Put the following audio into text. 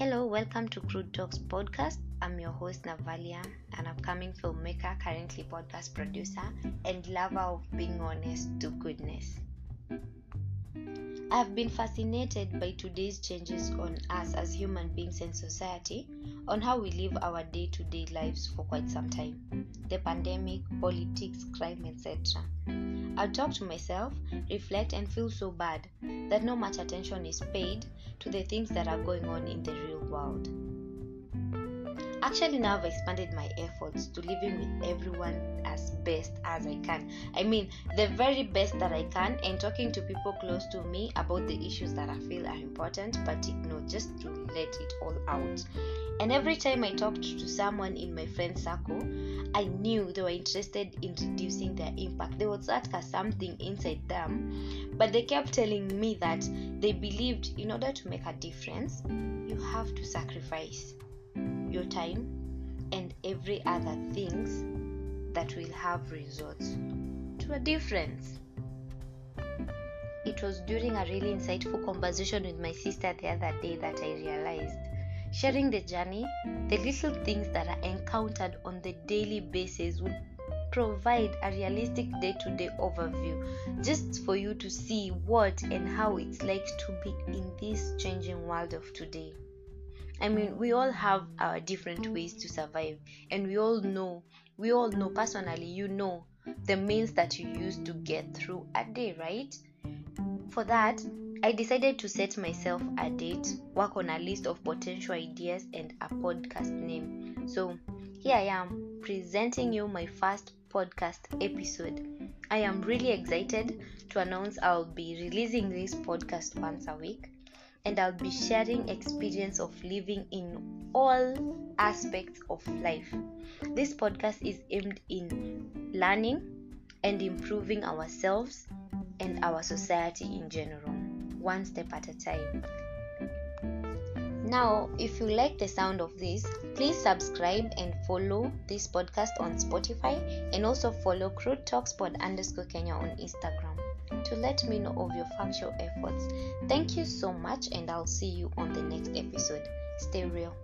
Hello, welcome to Crude Talks podcast. I'm your host Navalia, an upcoming filmmaker, currently podcast producer, and lover of being honest to goodness. I've been fascinated by today's changes on us as human beings and society, on how we live our day to day lives for quite some time. The pandemic, politics, crime, etc. I'll talk to myself, reflect, and feel so bad that no much attention is paid to the things that are going on in the real world. Actually, now I've expanded my efforts to living with everyone as best as I can. I mean, the very best that I can, and talking to people close to me about the issues that I feel are important, but you just to let it all out. And every time I talked to someone in my friend circle, I knew they were interested in reducing their impact. There was that something inside them, but they kept telling me that they believed in order to make a difference, you have to sacrifice your time and every other things that will have results to a difference. It was during a really insightful conversation with my sister the other day that I realized sharing the journey, the little things that are encountered on the daily basis would provide a realistic day to day overview just for you to see what and how it's like to be in this changing world of today. I mean, we all have our different ways to survive, and we all know, we all know personally, you know, the means that you use to get through a day, right? For that, I decided to set myself a date, work on a list of potential ideas, and a podcast name. So, here I am presenting you my first podcast episode. I am really excited to announce I'll be releasing this podcast once a week and I'll be sharing experience of living in all aspects of life. This podcast is aimed in learning and improving ourselves and our society in general, one step at a time. Now, if you like the sound of this, please subscribe and follow this podcast on Spotify and also follow Crude Talks Pod underscore Kenya on Instagram to let me know of your factual efforts. Thank you so much, and I'll see you on the next episode. Stay real.